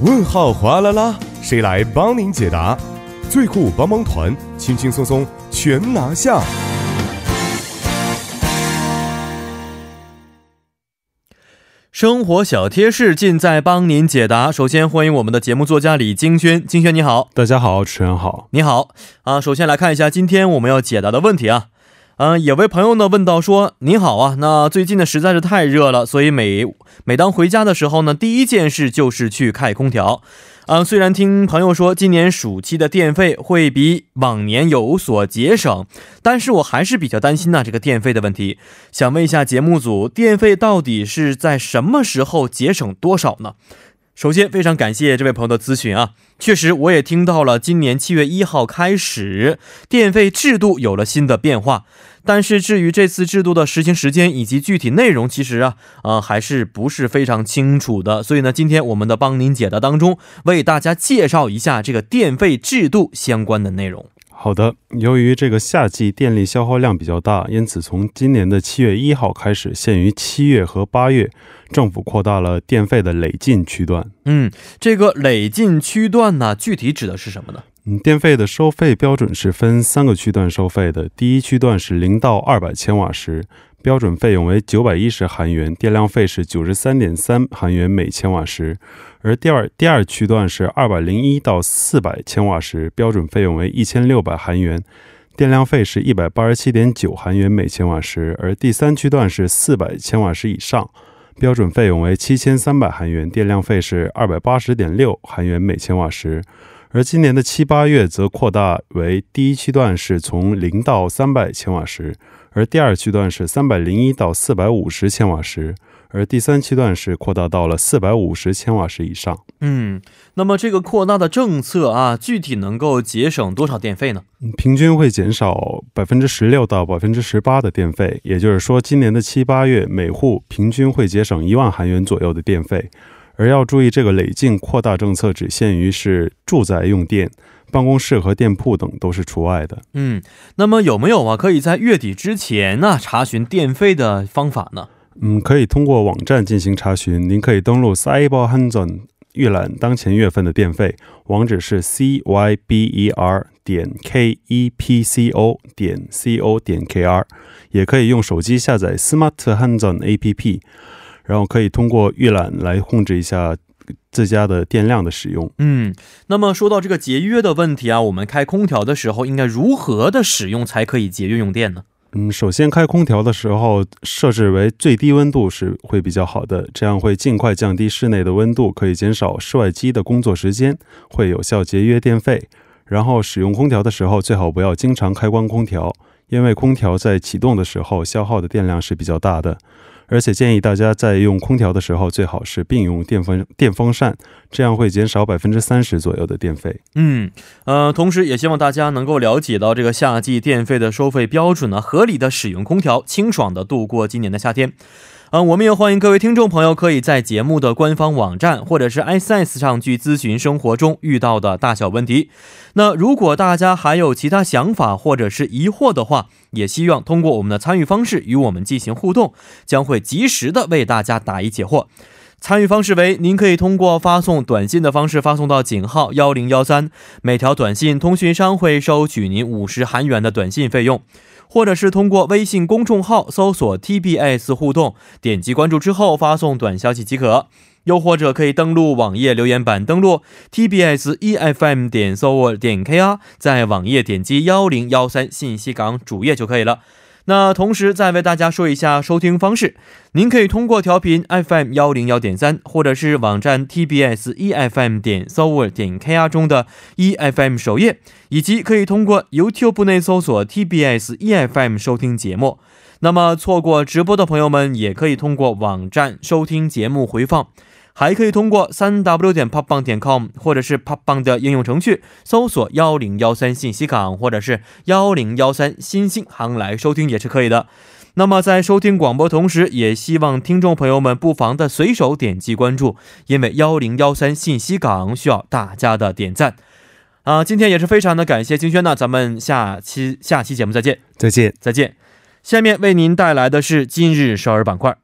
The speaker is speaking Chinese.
问号哗啦啦，谁来帮您解答？最酷帮帮团，轻轻松松全拿下。生活小贴士尽在帮您解答。首先欢迎我们的节目作家李金轩，金轩你好，大家好，主持人好，你好啊。首先来看一下今天我们要解答的问题啊。嗯，有位朋友呢问到说：“您好啊，那最近呢实在是太热了，所以每每当回家的时候呢，第一件事就是去开空调。啊，虽然听朋友说今年暑期的电费会比往年有所节省，但是我还是比较担心呢这个电费的问题。想问一下节目组，电费到底是在什么时候节省多少呢？”首先，非常感谢这位朋友的咨询啊！确实，我也听到了，今年七月一号开始，电费制度有了新的变化。但是，至于这次制度的实行时间以及具体内容，其实啊，呃，还是不是非常清楚的。所以呢，今天我们的帮您解答当中，为大家介绍一下这个电费制度相关的内容。好的，由于这个夏季电力消耗量比较大，因此从今年的七月一号开始，限于七月和八月，政府扩大了电费的累进区段。嗯，这个累进区段呢，具体指的是什么呢？嗯，电费的收费标准是分三个区段收费的。第一区段是零到二百千瓦时，标准费用为九百一十韩元，电量费是九十三点三韩元每千瓦时。而第二第二区段是二百零一到四百千瓦时，标准费用为一千六百韩元，电量费是一百八十七点九韩元每千瓦时。而第三区段是四百千瓦时以上，标准费用为七千三百韩元，电量费是二百八十点六韩元每千瓦时。而今年的七八月则扩大为第一区段是从零到三百千瓦时，而第二区段是三百零一到四百五十千瓦时。而第三区段是扩大到了四百五十千瓦时以上。嗯，那么这个扩大的政策啊，具体能够节省多少电费呢？平均会减少百分之十六到百分之十八的电费。也就是说，今年的七八月，每户平均会节省一万韩元左右的电费。而要注意，这个累进扩大政策只限于是住宅用电，办公室和店铺等都是除外的。嗯，那么有没有啊，可以在月底之前呢查询电费的方法呢？嗯，可以通过网站进行查询。您可以登录 Cyber Hanzon 预览当前月份的电费，网址是 c y b e r 点 k e p c o 点 c o 点 k r，也可以用手机下载 Smart Hanzon A P P，然后可以通过预览来控制一下自家的电量的使用。嗯，那么说到这个节约的问题啊，我们开空调的时候应该如何的使用才可以节约用电呢？嗯，首先开空调的时候设置为最低温度是会比较好的，这样会尽快降低室内的温度，可以减少室外机的工作时间，会有效节约电费。然后使用空调的时候，最好不要经常开关空调，因为空调在启动的时候消耗的电量是比较大的。而且建议大家在用空调的时候，最好是并用电风电风扇，这样会减少百分之三十左右的电费。嗯，呃，同时也希望大家能够了解到这个夏季电费的收费标准呢，合理的使用空调，清爽的度过今年的夏天。嗯，我们也欢迎各位听众朋友可以在节目的官方网站或者是 ISS 上去咨询生活中遇到的大小问题。那如果大家还有其他想法或者是疑惑的话，也希望通过我们的参与方式与我们进行互动，将会及时的为大家答疑解惑。参与方式为：您可以通过发送短信的方式发送到井号幺零幺三，每条短信通讯商会收取您五十韩元的短信费用。或者是通过微信公众号搜索 TBS 互动，点击关注之后发送短消息即可。又或者可以登录网页留言板，登录 TBS EFM 点 s o 点 KR，在网页点击幺零幺三信息港主页就可以了。那同时再为大家说一下收听方式，您可以通过调频 FM 幺零幺点三，或者是网站 TBS EFM 点 s o 点 KR 中的 EFM 首页，以及可以通过 YouTube 内搜索 TBS EFM 收听节目。那么错过直播的朋友们，也可以通过网站收听节目回放。还可以通过三 w 点 popbang 点 com 或者是 popbang 的应用程序搜索幺零幺三信息港或者是幺零幺三新星行来收听也是可以的。那么在收听广播同时，也希望听众朋友们不妨的随手点击关注，因为幺零幺三信息港需要大家的点赞啊！今天也是非常的感谢金轩呢，咱们下期下期节目再见，再见，再见。下面为您带来的是今日少儿板块。